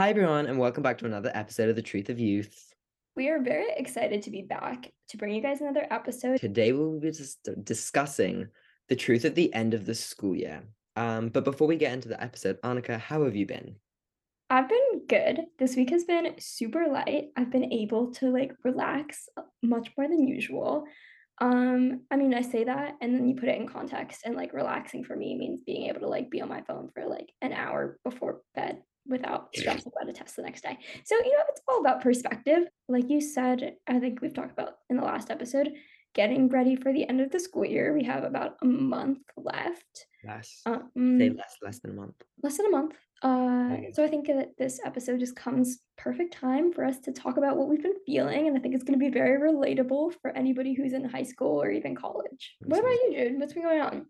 Hi, everyone, and welcome back to another episode of The Truth of Youth. We are very excited to be back to bring you guys another episode. Today, we'll be just discussing the truth at the end of the school year. Um, but before we get into the episode, Annika, how have you been? I've been good. This week has been super light. I've been able to like relax much more than usual. Um, I mean, I say that and then you put it in context and like relaxing for me means being able to like be on my phone for like an hour before bed without stressing about a test the next day. So, you know, it's all about perspective. Like you said, I think we've talked about in the last episode, getting ready for the end of the school year. We have about a month left. Less. Um, Say less, less than a month. Less than a month. Uh, so I think that this episode just comes perfect time for us to talk about what we've been feeling, and I think it's going to be very relatable for anybody who's in high school or even college. What about you, Jude? What's been going on?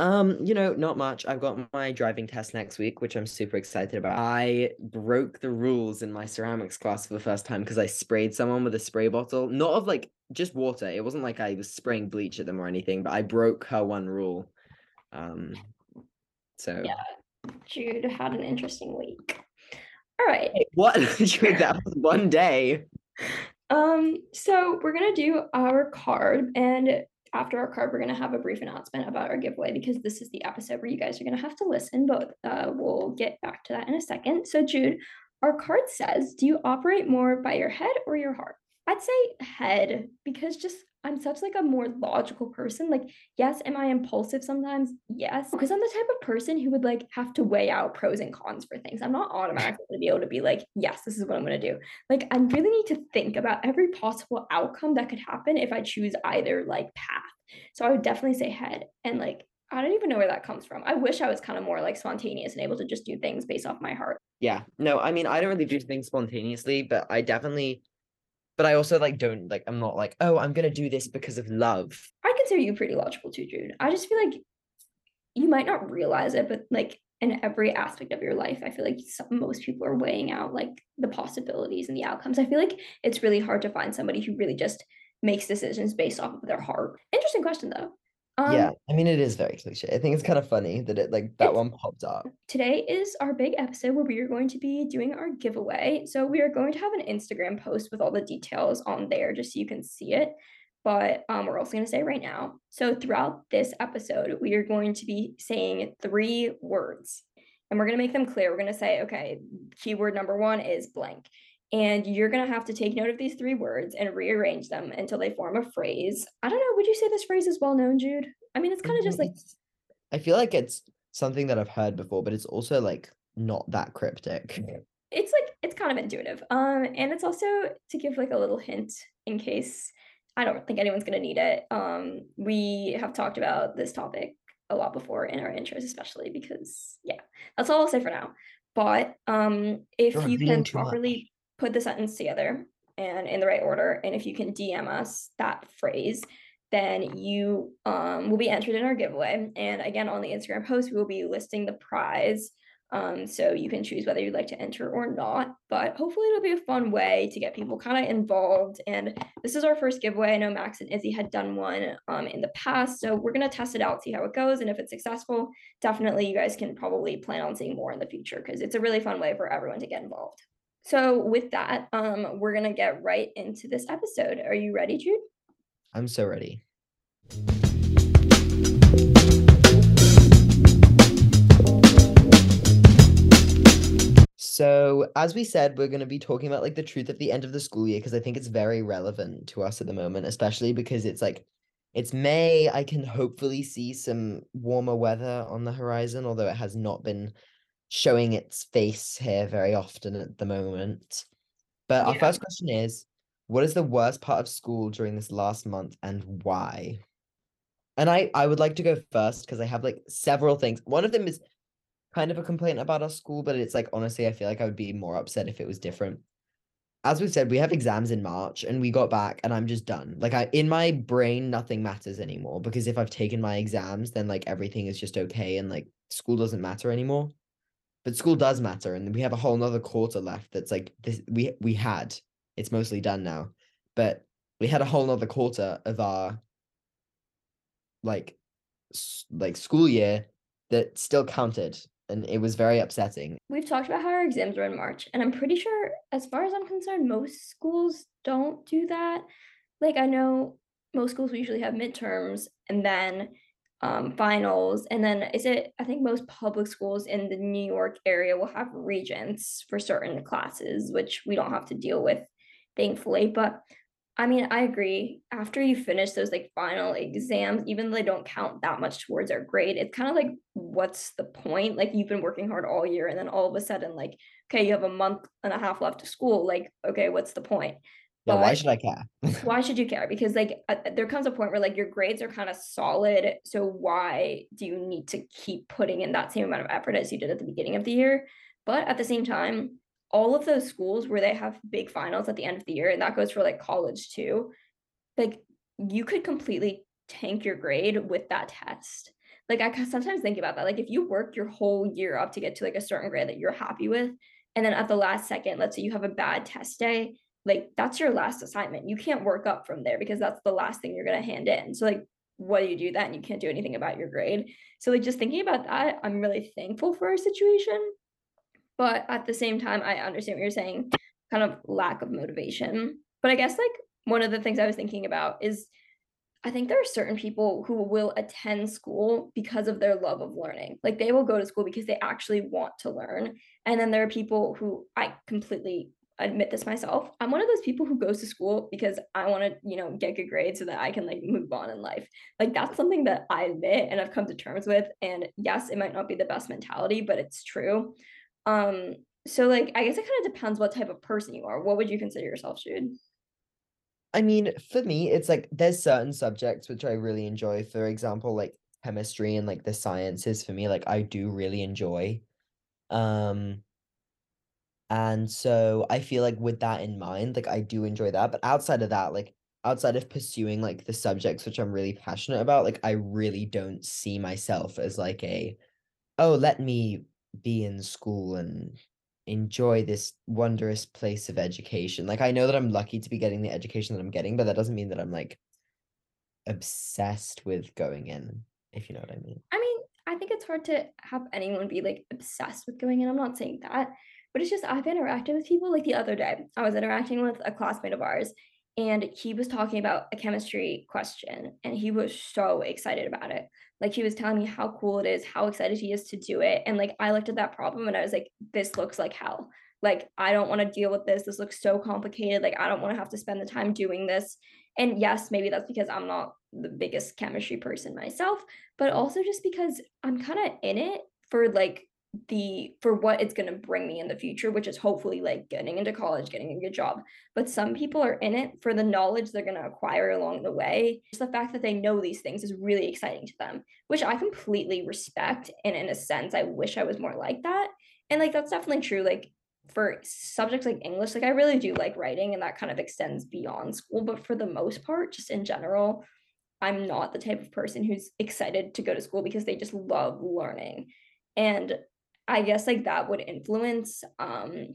Um, you know, not much. I've got my driving test next week, which I'm super excited about. I broke the rules in my ceramics class for the first time because I sprayed someone with a spray bottle, not of like just water. It wasn't like I was spraying bleach at them or anything, but I broke her one rule. Um, so yeah, Jude had an interesting week. All right. what? that was one day. Um, so we're gonna do our card, and after our card, we're going to have a brief announcement about our giveaway because this is the episode where you guys are going to have to listen, but uh, we'll get back to that in a second. So, Jude, our card says, Do you operate more by your head or your heart? I'd say head because just I'm such like a more logical person. Like, yes, am I impulsive sometimes? Yes. Because I'm the type of person who would like have to weigh out pros and cons for things. I'm not automatically gonna be able to be like, yes, this is what I'm gonna do. Like, I really need to think about every possible outcome that could happen if I choose either like path. So I would definitely say head. And like, I don't even know where that comes from. I wish I was kind of more like spontaneous and able to just do things based off my heart. Yeah. No, I mean, I don't really do things spontaneously, but I definitely but I also like don't like I'm not like oh I'm gonna do this because of love. I consider you pretty logical too, Jude. I just feel like you might not realize it, but like in every aspect of your life, I feel like some, most people are weighing out like the possibilities and the outcomes. I feel like it's really hard to find somebody who really just makes decisions based off of their heart. Interesting question though. Um, yeah, I mean, it is very cliche. I think it's kind of funny that it like that one popped up. Today is our big episode where we are going to be doing our giveaway. So we are going to have an Instagram post with all the details on there just so you can see it. But um, we're also going to say right now. So throughout this episode, we are going to be saying three words, and we're going to make them clear. We're going to say, okay, keyword number one is blank. And you're going to have to take note of these three words and rearrange them until they form a phrase. I don't know. Would you say this phrase is well known, Jude? I mean, it's kind of just like. I feel like it's something that I've heard before, but it's also like not that cryptic. It's like, it's kind of intuitive. Um, And it's also to give like a little hint in case I don't think anyone's going to need it. Um, We have talked about this topic a lot before in our intros, especially because, yeah, that's all I'll say for now. But um, if You're you can properly put the sentence together and in the right order. And if you can DM us that phrase, then you um, will be entered in our giveaway. And again, on the Instagram post, we will be listing the prize. Um, so you can choose whether you'd like to enter or not. But hopefully, it'll be a fun way to get people kind of involved. And this is our first giveaway. I know Max and Izzy had done one um, in the past. So we're going to test it out, see how it goes. And if it's successful, definitely you guys can probably plan on seeing more in the future because it's a really fun way for everyone to get involved. So with that, um, we're gonna get right into this episode. Are you ready, Jude? I'm so ready. So, as we said, we're going to be talking about like the truth at the end of the school year because I think it's very relevant to us at the moment, especially because it's like it's May. I can hopefully see some warmer weather on the horizon, although it has not been showing its face here very often at the moment. But our first question is what is the worst part of school during this last month and why? And I I would like to go first because I have like several things. One of them is kind of a complaint about our school, but it's like honestly, I feel like I would be more upset if it was different. As we said, we have exams in March and we got back and I'm just done. Like I in my brain nothing matters anymore because if I've taken my exams then like everything is just okay and like school doesn't matter anymore but school does matter and we have a whole nother quarter left that's like this we we had it's mostly done now but we had a whole nother quarter of our like like school year that still counted and it was very upsetting. We've talked about how our exams are in March, and I'm pretty sure, as far as I'm concerned, most schools don't do that. Like, I know most schools usually have midterms and then um, finals, and then is it? I think most public schools in the New York area will have regents for certain classes, which we don't have to deal with, thankfully. But I mean, I agree. After you finish those like final exams, even though they don't count that much towards our grade, it's kind of like, what's the point? Like you've been working hard all year, and then all of a sudden, like, okay, you have a month and a half left of school. Like, okay, what's the point? Yeah, why should I care? why should you care? Because like uh, there comes a point where like your grades are kind of solid. So why do you need to keep putting in that same amount of effort as you did at the beginning of the year? But at the same time, all of those schools where they have big finals at the end of the year, and that goes for like college too, like you could completely tank your grade with that test. Like I sometimes think about that. Like if you work your whole year up to get to like a certain grade that you're happy with, and then at the last second, let's say you have a bad test day, like that's your last assignment. You can't work up from there because that's the last thing you're gonna hand in. So like what do you do then? You can't do anything about your grade. So like just thinking about that, I'm really thankful for our situation but at the same time, I understand what you're saying, kind of lack of motivation. But I guess like one of the things I was thinking about is I think there are certain people who will attend school because of their love of learning. Like they will go to school because they actually want to learn. And then there are people who I completely admit this myself. I'm one of those people who goes to school because I want to, you know, get good grades so that I can like move on in life. Like that's something that I admit and I've come to terms with. And yes, it might not be the best mentality, but it's true. Um, so like I guess it kind of depends what type of person you are. What would you consider yourself, Jude? I mean, for me, it's like there's certain subjects which I really enjoy. For example, like chemistry and like the sciences for me, like I do really enjoy. Um and so I feel like with that in mind, like I do enjoy that. But outside of that, like outside of pursuing like the subjects which I'm really passionate about, like I really don't see myself as like a oh, let me be in school and enjoy this wondrous place of education. Like I know that I'm lucky to be getting the education that I'm getting, but that doesn't mean that I'm like obsessed with going in, if you know what I mean. I mean, I think it's hard to have anyone be like obsessed with going in. I'm not saying that, but it's just I've interacted with people like the other day. I was interacting with a classmate of ours and he was talking about a chemistry question and he was so excited about it. Like he was telling me how cool it is how excited he is to do it and like i looked at that problem and i was like this looks like hell. Like i don't want to deal with this. This looks so complicated. Like i don't want to have to spend the time doing this. And yes maybe that's because i'm not the biggest chemistry person myself but also just because i'm kind of in it for like the for what it's going to bring me in the future which is hopefully like getting into college getting a good job. But some people are in it for the knowledge they're going to acquire along the way. Just the fact that they know these things is really exciting to them which i completely respect and in a sense i wish i was more like that. And like that's definitely true like for subjects like english like i really do like writing and that kind of extends beyond school but for the most part just in general i'm not the type of person who's excited to go to school because they just love learning. And I guess like that would influence um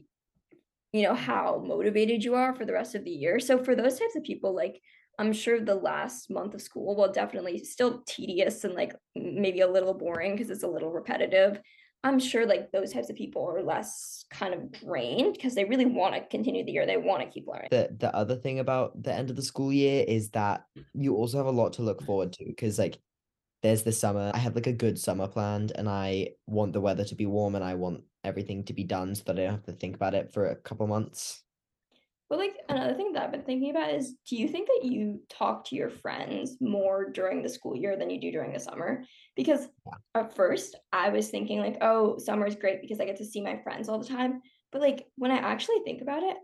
you know how motivated you are for the rest of the year. So for those types of people like I'm sure the last month of school will definitely still tedious and like maybe a little boring because it's a little repetitive. I'm sure like those types of people are less kind of drained because they really want to continue the year. They want to keep learning. The the other thing about the end of the school year is that you also have a lot to look forward to because like there's the summer. I have like a good summer planned and I want the weather to be warm and I want everything to be done so that I don't have to think about it for a couple months. But like another thing that I've been thinking about is do you think that you talk to your friends more during the school year than you do during the summer? Because yeah. at first I was thinking like, oh, summer is great because I get to see my friends all the time. But like when I actually think about it,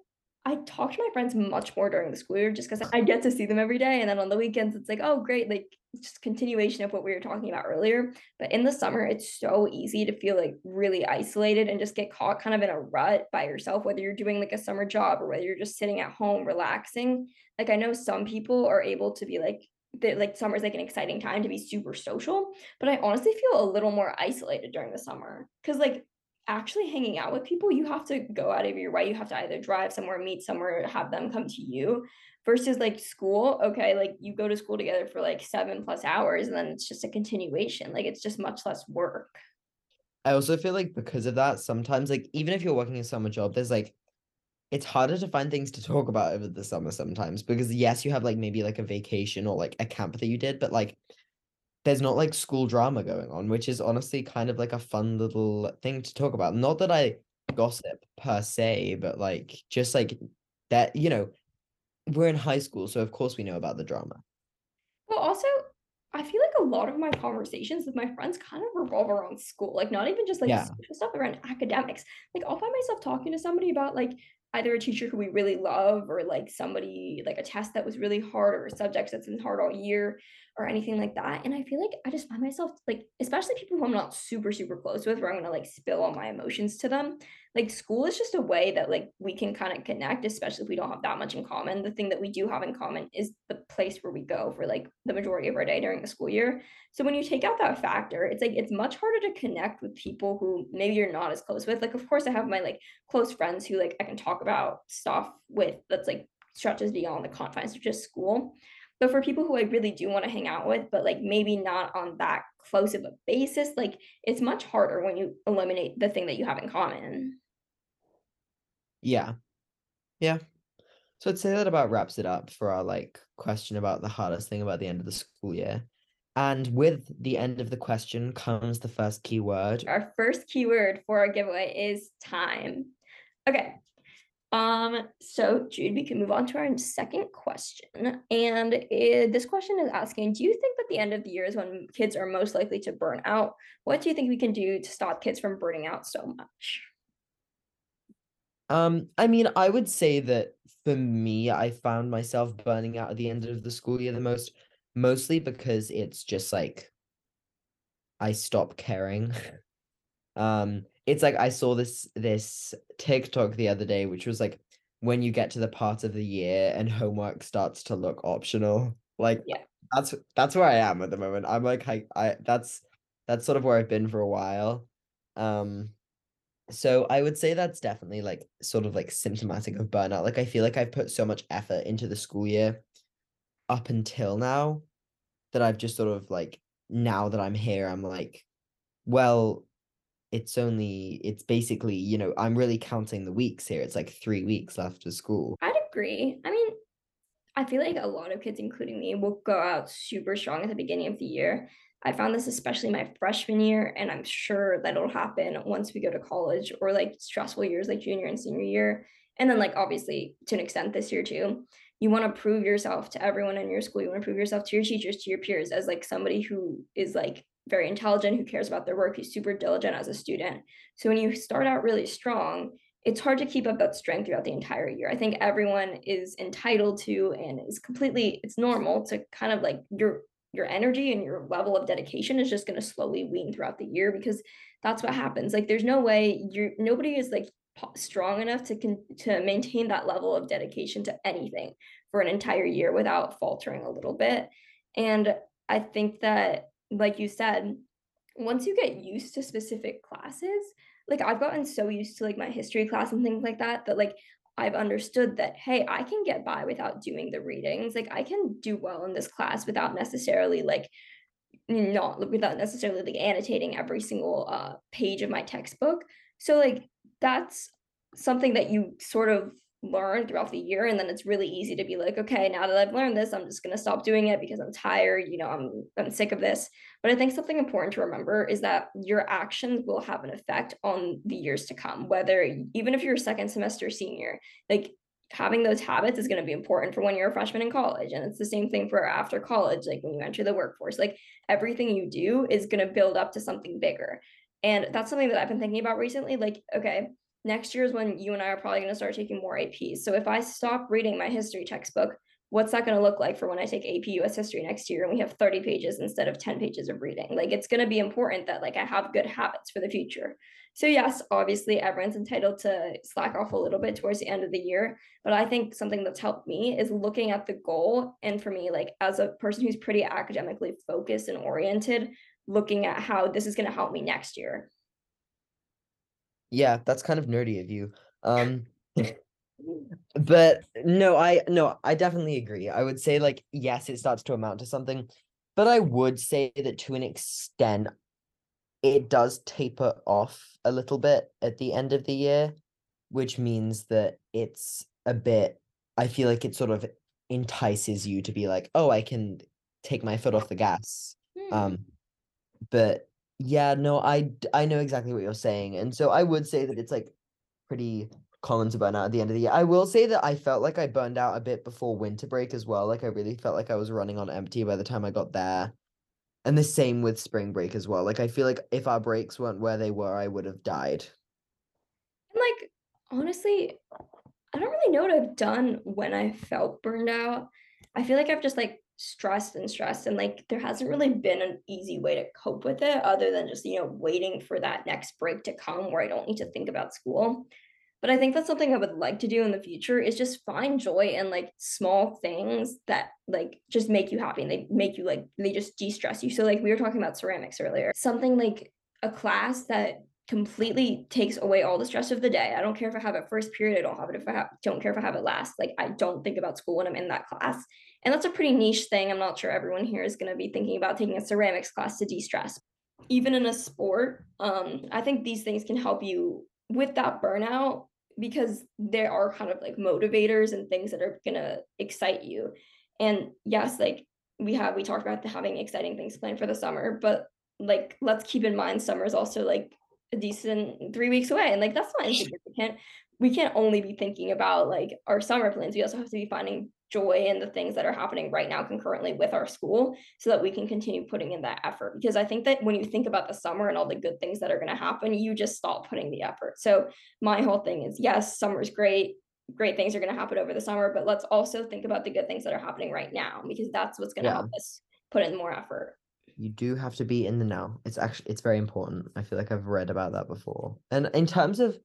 I talk to my friends much more during the school year just because I get to see them every day. And then on the weekends, it's like, oh, great, like just continuation of what we were talking about earlier. But in the summer, it's so easy to feel like really isolated and just get caught kind of in a rut by yourself, whether you're doing like a summer job or whether you're just sitting at home relaxing. Like I know some people are able to be like, that like summer's like an exciting time to be super social, but I honestly feel a little more isolated during the summer because like actually hanging out with people, you have to go out of your way. You have to either drive somewhere, meet somewhere, have them come to you versus like school. Okay, like you go to school together for like seven plus hours and then it's just a continuation. Like it's just much less work. I also feel like because of that, sometimes like even if you're working a summer job, there's like it's harder to find things to talk about over the summer sometimes because yes, you have like maybe like a vacation or like a camp that you did, but like there's not like school drama going on, which is honestly kind of like a fun little thing to talk about. Not that I gossip per se, but like just like that, you know, we're in high school, so of course we know about the drama. Well, also, I feel like a lot of my conversations with my friends kind of revolve around school, like not even just like Yeah. social stuff around academics. Like I'll find myself talking to somebody about like either a teacher who we really love or like somebody like a test that was really hard or a subject that's been hard all year or anything like that. And I feel like I just find myself like, especially people who I'm not super, super close with, where I'm gonna like spill all my emotions to them. Like school is just a way that like we can kind of connect, especially if we don't have that much in common. The thing that we do have in common is the place where we go for like the majority of our day during the school year. So when you take out that factor, it's like it's much harder to connect with people who maybe you're not as close with. Like, of course, I have my like close friends who like I can talk about stuff with that's like stretches beyond the confines of just school. But for people who I really do want to hang out with, but like maybe not on that close of a basis, like it's much harder when you eliminate the thing that you have in common. Yeah. Yeah. So I'd say that about wraps it up for our like question about the hardest thing about the end of the school year. And with the end of the question comes the first keyword. Our first keyword for our giveaway is time. Okay. Um, so Jude, we can move on to our second question. And it, this question is asking, do you think that the end of the year is when kids are most likely to burn out? What do you think we can do to stop kids from burning out so much? Um, I mean, I would say that for me, I found myself burning out at the end of the school year the most, mostly because it's just like I stop caring. Um, it's like I saw this this TikTok the other day, which was like when you get to the part of the year and homework starts to look optional. Like Yeah. that's that's where I am at the moment. I'm like I, I that's that's sort of where I've been for a while. Um, so I would say that's definitely like sort of like symptomatic of burnout. Like I feel like I've put so much effort into the school year up until now that I've just sort of like now that I'm here, I'm like, well, it's only it's basically, you know, I'm really counting the weeks here. It's like three weeks left of school. I'd agree. I mean, I feel like a lot of kids, including me, will go out super strong at the beginning of the year. I found this especially my freshman year, and I'm sure that it'll happen once we go to college or like stressful years like junior and senior year. And then, like, obviously, to an extent, this year too. You want to prove yourself to everyone in your school. You want to prove yourself to your teachers, to your peers, as like somebody who is like very intelligent, who cares about their work, who's super diligent as a student. So when you start out really strong, it's hard to keep up that strength throughout the entire year. I think everyone is entitled to and is completely it's normal to kind of like your your energy and your level of dedication is just going to slowly wean throughout the year because that's what happens. Like there's no way you're nobody is like strong enough to con- to maintain that level of dedication to anything for an entire year without faltering a little bit. And I think that like you said, once you get used to specific classes, like I've gotten so used to like my history class and things like that that like I've understood that hey, I can get by without doing the readings. Like I can do well in this class without necessarily like not without necessarily like annotating every single uh page of my textbook. So like that's something that you sort of learn throughout the year and then it's really easy to be like okay now that i've learned this i'm just going to stop doing it because i'm tired you know i'm i'm sick of this. But i think something important to remember is that your actions will have an effect on the years to come whether even if you're a second semester senior like having those habits is going to be important for when you're a freshman in college and it's the same thing for after college like when you enter the workforce like everything you do is going to build up to something bigger. And that's something that i've been thinking about recently like okay next year is when you and I are probably going to start taking more APs. So if I stop reading my history textbook, what's that going to look like for when I take AP US history next year and we have 30 pages instead of 10 pages of reading? Like it's going to be important that like I have good habits for the future. So yes, obviously everyone's entitled to slack off a little bit towards the end of the year, but I think something that's helped me is looking at the goal and for me like as a person who's pretty academically focused and oriented, looking at how this is going to help me next year. Yeah, that's kind of nerdy of you. Um, but no, I no, I definitely agree. I would say like yes, it starts to amount to something, but I would say that to an extent, it does taper off a little bit at the end of the year, which means that it's a bit I feel like it sort of entices you to be like, "Oh, I can take my foot off the gas." Hmm. Um but yeah, no, i i know exactly what you're saying. And so I would say that it's like pretty common to burn out at the end of the year. I will say that I felt like I burned out a bit before winter break as well. Like I really felt like I was running on empty by the time I got there. And the same with spring break as well. Like I feel like if our breaks weren't where they were, I would have died. And like honestly, I don't really know what I've done when I felt burned out. I feel like I've just like stressed and stressed and like there hasn't really been an easy way to cope with it other than just, you know, waiting for that next break to come where I don't need to think about school. But I think that's something I would like to do in the future is just find joy in like small things that like just make you happy and they make you like they just de-stress you. So like we were talking about ceramics earlier. Something like a class that completely takes away all the stress of the day. I don't care if I have it first period, I don't have it if I have, don't care if I have it last. Like I don't think about school when I'm in that class. And that's a pretty niche thing. I'm not sure everyone here is going to be thinking about taking a ceramics class to de-stress. Even in a sport, um, I think these things can help you with that burnout because there are kind of like motivators and things that are gonna excite you. And yes, like we have we talked about the, having exciting things planned for the summer, but like let's keep in mind summer is also like a decent three weeks away. And like that's not insignificant. We can't only be thinking about like our summer plans. We also have to be finding joy in the things that are happening right now concurrently with our school so that we can continue putting in that effort because i think that when you think about the summer and all the good things that are going to happen you just stop putting the effort so my whole thing is yes summer's great great things are going to happen over the summer but let's also think about the good things that are happening right now because that's what's going to Yeah. help us put in more effort You do have to be in the now. It's actually it's very important. I feel like I've read about that before. And in terms of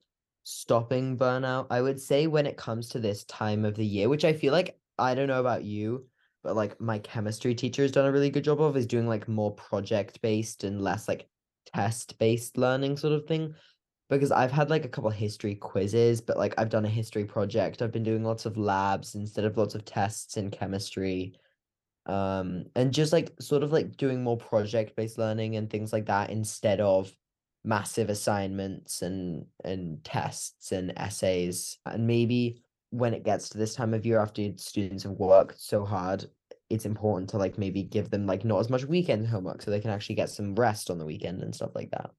stopping burnout, I would say when it comes to this time of the year, which I feel like I don't know about you, but like my chemistry teacher has done a really good job of is doing like more project based and less like test based learning sort of thing. Because I've had like a couple history quizzes, but like I've done a history project. I've been doing lots of labs instead of lots of tests in chemistry um and just like sort of like doing more project based learning and things like that instead of massive assignments and and tests and essays and maybe when it gets to this time of year after students have worked so hard it's important to like maybe give them like not as much weekend homework so they can actually get some rest on the weekend and stuff like that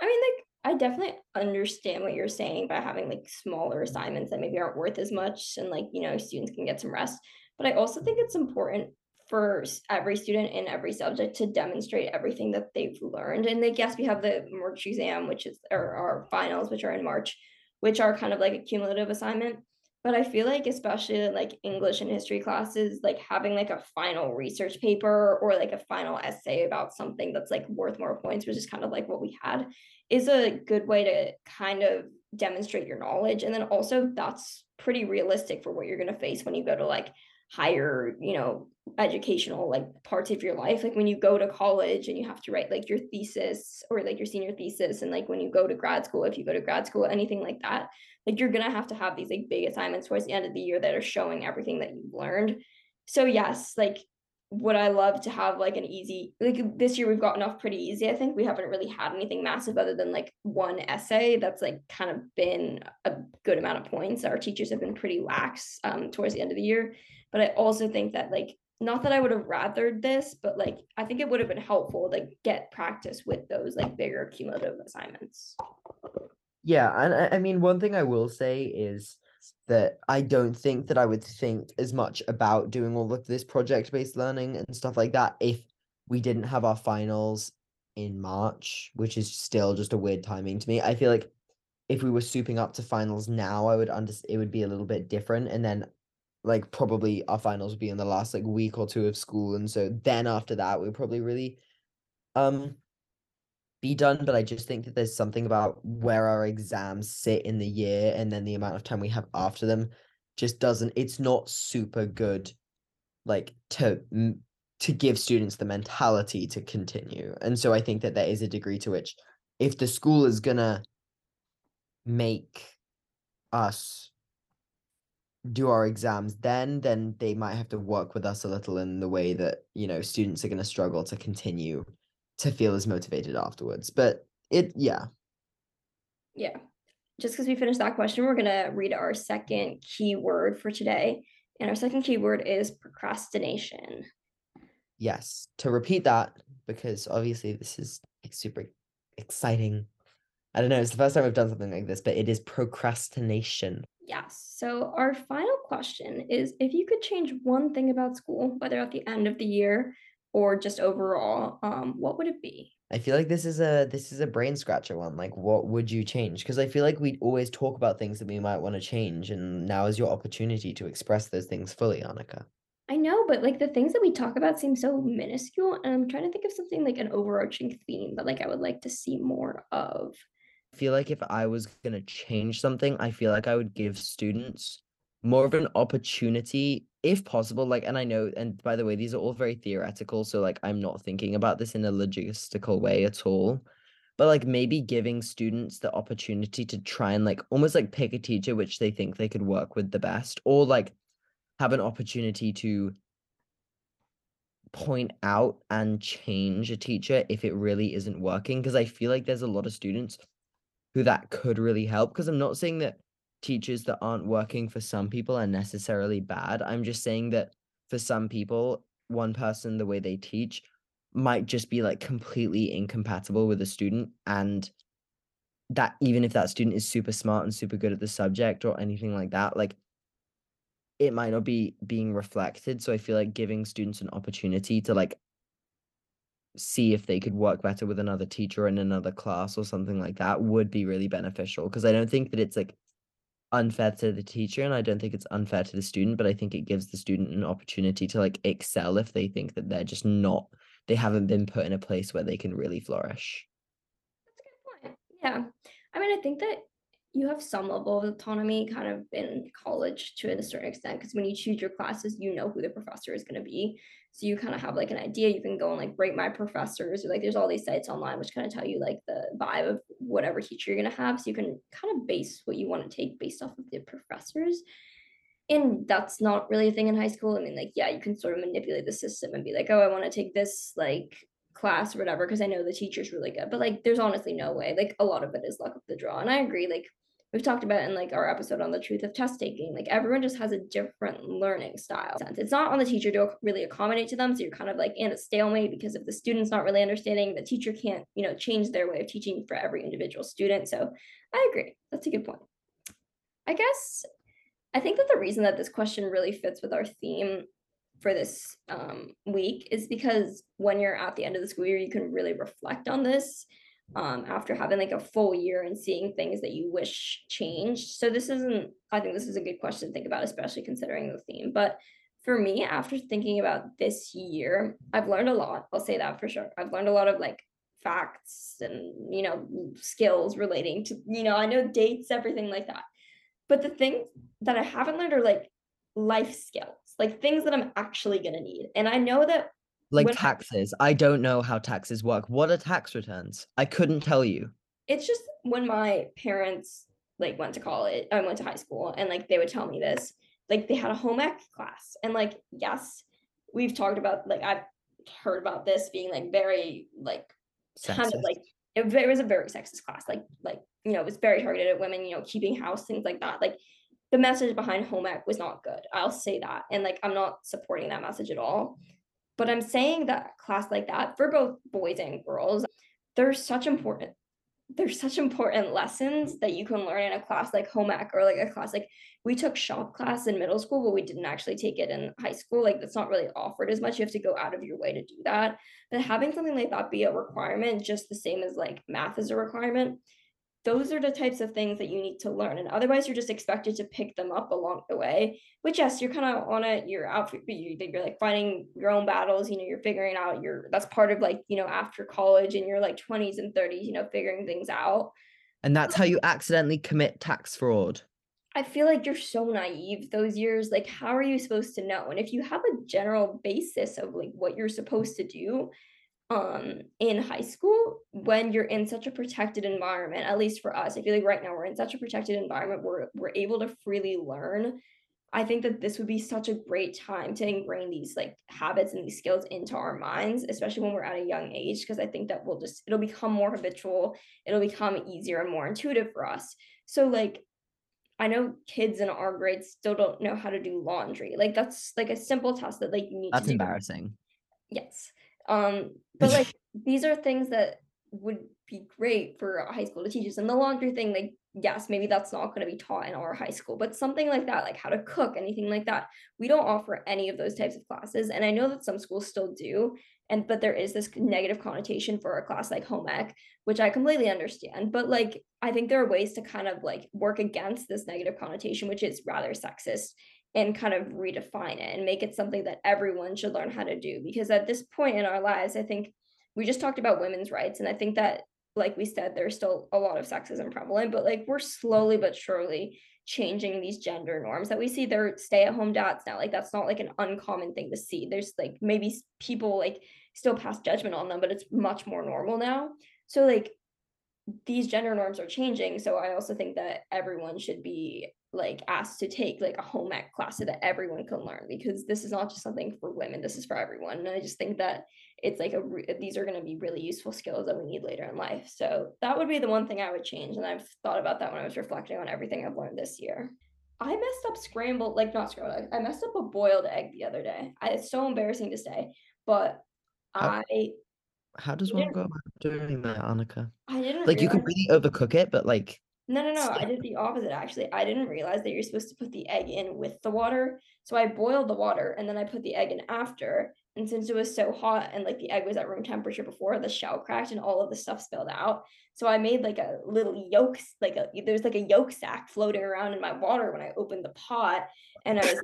I mean, like, I definitely understand what you're saying by having like smaller assignments that maybe aren't worth as much and like, you know, students can get some rest. But I also think it's important for every student in every subject to demonstrate everything that they've learned. And like, yes, we have the March exam, which is or our finals, which are in March, which are kind of like a cumulative assignment. But I feel like, especially in, like English and history classes, like having like a final research paper or like a final essay about something that's like worth more points, which is kind of like what we had is a good way to kind of demonstrate your knowledge. And then also that's pretty realistic for what you're going to face when you go to like higher you know educational like parts of your life like when you go to college and you have to write like your thesis or like your senior thesis and like when you go to grad school if you go to grad school anything like that like you're going to have to have these like big assignments towards the end of the year that are showing everything that you've learned so yes like would I love to have like an easy like this year we've gotten off pretty easy. I think we haven't really had anything massive other than like one essay that's like kind of been a good amount of points. Our teachers have been pretty lax um towards the end of the year. But I also think that like not that I would have rathered this, but like I think it would have been helpful to get practice with those like bigger cumulative assignments. Yeah, and I, I mean, one thing I will say is that I don't think that I would think as much about doing all of this project-based learning and stuff like that if we didn't have our finals in March, which is still just a weird timing to me. I feel like if we were souping up to finals now, I would under it would be a little bit different, and then like probably our finals will be in the last like week or two of school, and so then after that, we would probably really um be done, but I just think that there's something about where our exams sit in the year and then the amount of time we have after them just doesn't it's not super good like to to give students the mentality to continue. And so I think that there is a degree to which if the school is gonna make us do our exams then then they might have to work with us a little in the way that you know students are going to struggle to continue to feel as motivated afterwards. But it yeah. Yeah. Just because we finished that question, we're gonna read our second keyword for today. And our second keyword is procrastination. Yes. To repeat that, because obviously this is super exciting. I don't know, it's the first time I've done something like this, but it is procrastination. Yes. So our final question is if you could change one thing about school, whether at the end of the year or just overall, um, what would it be? I feel like this is a this is a brain scratcher one. Like, what would you change? Because I feel like we always talk about things that we might want to change, and now is your opportunity to express those things fully, Annika. I know, but like the things that we talk about seem so minuscule, and I'm trying to think of something like an overarching theme that like I would like to see more of. Feel like if I was gonna change something, I feel like I would give students more of an opportunity, if possible. Like, and I know, and by the way, these are all very theoretical, so like I'm not thinking about this in a logistical way at all. But like maybe giving students the opportunity to try and like almost like pick a teacher which they think they could work with the best, or like have an opportunity to point out and change a teacher if it really isn't working. Because I feel like there's a lot of students who that could really help. Because I'm not saying that teachers that aren't working for some people are necessarily bad. I'm just saying that for some people, one person, the way they teach might just be like completely incompatible with a student. And that even if that student is super smart and super good at the subject or anything like that, like it might not be being reflected. So I feel like giving students an opportunity to like see if they could work better with another teacher in another class or something like that would be really beneficial because I don't think that it's like unfair to the teacher and I don't think it's unfair to the student, but I think it gives the student an opportunity to like excel if they think that they're just not they haven't been put in a place where they can really flourish. That's a good point. Yeah. I mean, I think that you have some level of autonomy kind of in college to a certain extent because when you choose your classes you know who the professor is going to be so you kind of have like an idea you can go and like rate my professors or like there's all these sites online which kind of tell you like the vibe of whatever teacher you're going to have so you can kind of base what you want to take based off of the professors and that's not really a thing in high school i mean like yeah you can sort of manipulate the system and be like oh i want to take this like class or whatever because I know the teacher's really good. But like there's honestly no way. Like a lot of it is luck of the draw. And I agree, like we've talked about in like our episode on the truth of test taking like everyone just has a different learning style. It's not on the teacher to really accommodate to them so you're kind of like in a stalemate because if the student's not really understanding the teacher can't you know change their way of teaching for every individual student. So i agree. That's a good point. I guess i think that the reason that this question really fits with our theme for this um, week is because when you're at the end of the school year you can really reflect on this um, after having like a full year and seeing things that you wish changed. So this isn't, I think this is a good question to think about, especially considering the theme. But for me, after thinking about this year, I've learned a lot. I'll say that for sure. I've learned a lot of like facts and, you know, skills relating to, you know, I know dates, everything like that. But the things that I haven't learned are like life skills, like things that I'm actually going to need. And I know that like when taxes. I, I don't know how taxes work. What are tax returns? I couldn't tell you. It's just when my parents like went to college, I went to high school, and like they would tell me this. Like they had a home ec class, and like yes, we've talked about like I've heard about this being like very like sexist. kind of like it, it was a very sexist class. Like like you know it was very targeted at women. You know keeping house things like that. Like the message behind home ec was not good. I'll say that, and like I'm not supporting that message at all. But I'm saying that class like that for both boys and girls, there's such important there's such important lessons that you can learn in a class like home ec or like a class like we took shop class in middle school but we didn't actually take it in high school like that's not really offered as much you have to go out of your way to do that. But having something like that be a requirement just the same as like math is a requirement those are the types of things that you need to learn and otherwise you're just expected to pick them up along the way. Which yes you're kind of on it you're out you, you're like fighting your own battles you know you're figuring out your that's part of like you know after college and you're like 20s and 30s you know figuring things out. And that's how you accidentally commit tax fraud. I feel like you're so naive those years like how are you supposed to know? And if you have a general basis of like what you're supposed to do um in high school when you're in such a protected environment at least for us i feel like right now we're in such a protected environment where we're able to freely learn I think that this would be such a great time to ingrain these like habits and these skills into our minds, especially when we're at a young age, because I think that we'll just it'll become more habitual, it'll become easier and more intuitive for us. So like I know kids in our grade still don't know how to do laundry. Like that's like a simple task that like you need That's to do. embarrassing. Yes. Um, but like these are things that would be great for high school to teach us. And the laundry thing, like, yes, maybe that's not going to be taught in our high school, but something like that, like how to cook, anything like that, we don't offer any of those types of classes. And I know that some schools still do. And but there is this negative connotation for a class like home ec, which I completely understand. But like I think there are ways to kind of like work against this negative connotation, which is rather sexist and kind of redefine it and make it something that everyone should learn how to do. Because at this point in our lives i think we just talked about women's rights and i think that like we said there's still a lot of sexism prevalent but like we're slowly but surely changing these gender norms that we see. They're stay at home dads now. Like that's not like an uncommon thing to see. There's like maybe people like still pass judgment on them but it's much more normal now. So like these gender norms are changing so i also think that everyone should be like asked to take like a home ec class so that everyone can learn because this is not just something for women this is for everyone and i just think that it's like a re- these are going to be really useful skills that we need later in life. So that would be the one thing i would change and i've thought about that when i was reflecting on everything i've learned this year. I messed up scrambled like not scrambled i messed up a boiled egg the other day. I, it's so embarrassing to say but i How does one didn't- go about doing that, Annika? i didn't Like you can really overcook it, but like No, no, no. I did the opposite actually. I didn't realize that you're supposed to put the egg in with the water. So I boiled the water and then I put the egg in after. And since it was so hot and like the egg was at room temperature before, the shell cracked and all of the stuff spilled out. So I made like a little yolk, like a there's like a yolk sack floating around in my water when I opened the pot. And I was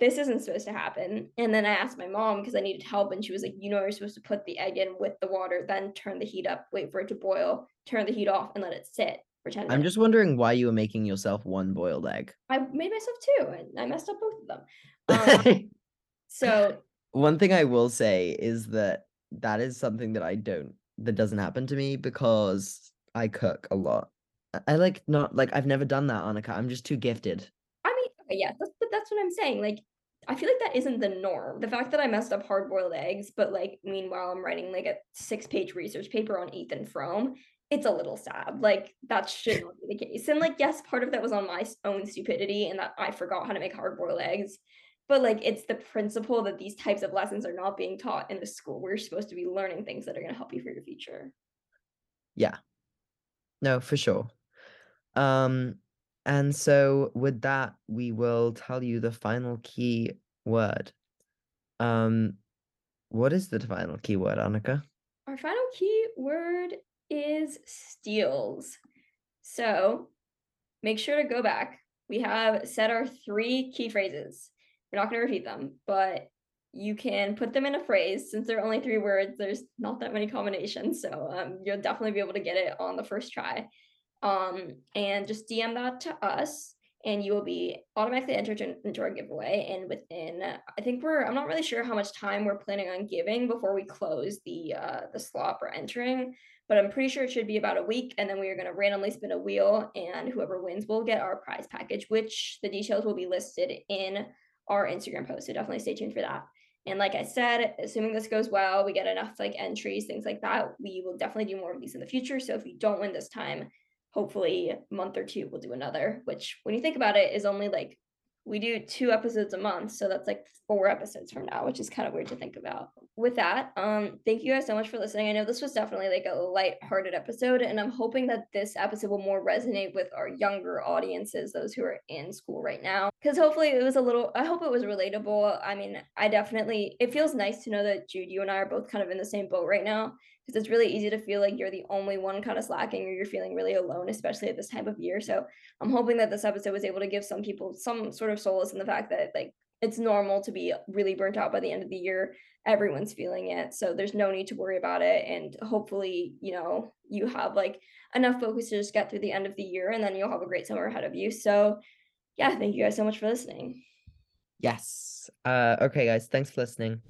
this isn't supposed to happen. And then I asked my mom because I needed help, and she was like, you know, you're supposed to put the egg in with the water, then turn the heat up, wait for it to boil, turn the heat off, and let it sit for 10 minutes. I'm just wondering why you were making yourself one boiled egg. I made myself two, and I messed up both of them. Um, so One thing I will say is that that is something that I don't that doesn't happen to me because I cook a lot. I- like not like I've never done that, Annika. I'm just too gifted. I mean, okay, yeah, that's but that's what I'm saying. Like, I feel like that isn't the norm. The fact that I messed up hard boiled eggs, but like meanwhile I'm writing like a six page research paper on Ethan Frome. It's a little sad. Like that should not be the case. And like, yes, part of that was on my own stupidity and that I forgot how to make hard boiled eggs. But like, it's the principle that these types of lessons are not being taught in the school. We're supposed to be learning things that are going to help you for your future. Yeah. No, for sure. Um, and so with that, we will tell you the final key word. Um, what is the final key word, Annika? Our final key word is steals. So make sure to go back. We have set our three key phrases. We're not going to repeat them, but you can put them in a phrase since there are only three words. There's not that many combinations, so um, you'll definitely be able to get it on the first try. Um, and just DM that to us, and you will be automatically entered in- into our giveaway. And within, I think we're, I'm not really sure how much time we're planning on giving before we close the uh, the slot for entering, but I'm pretty sure it should be about a week. And then we are going to randomly spin a wheel, and whoever wins will get our prize package, which the details will be listed in our Instagram post. So definitely stay tuned for that. And like I said, assuming this goes well, we get enough like entries, things like that, we will definitely do more of these in the future. So if we don't win this time, hopefully a month or two we'll do another, which when you think about it is only like we do two episodes a month. So that's like four episodes from now, which is kind of weird to think about. With that, um, thank you guys so much for listening. I know this was definitely like a light-hearted episode, and I'm hoping that this episode will more resonate with our younger audiences, those who are in school right now. Because hopefully it was a little I hope it was relatable. I mean, I definitely it feels nice to know that Jude, you and I are both kind of in the same boat right now. Because it's really easy to feel like you're the only one kind of slacking or you're feeling really alone, especially at this time of year. So I'm hoping that this episode was able to give some people some sort of solace in the fact that like it's normal to be really burnt out by the end of the year. Everyone's feeling it. So there's no need to worry about it. And hopefully, you know, you have like enough focus to just get through the end of the year and then you'll have a great summer ahead of you. So yeah, thank you guys so much for listening. Yes. Uh, okay, guys, thanks for listening.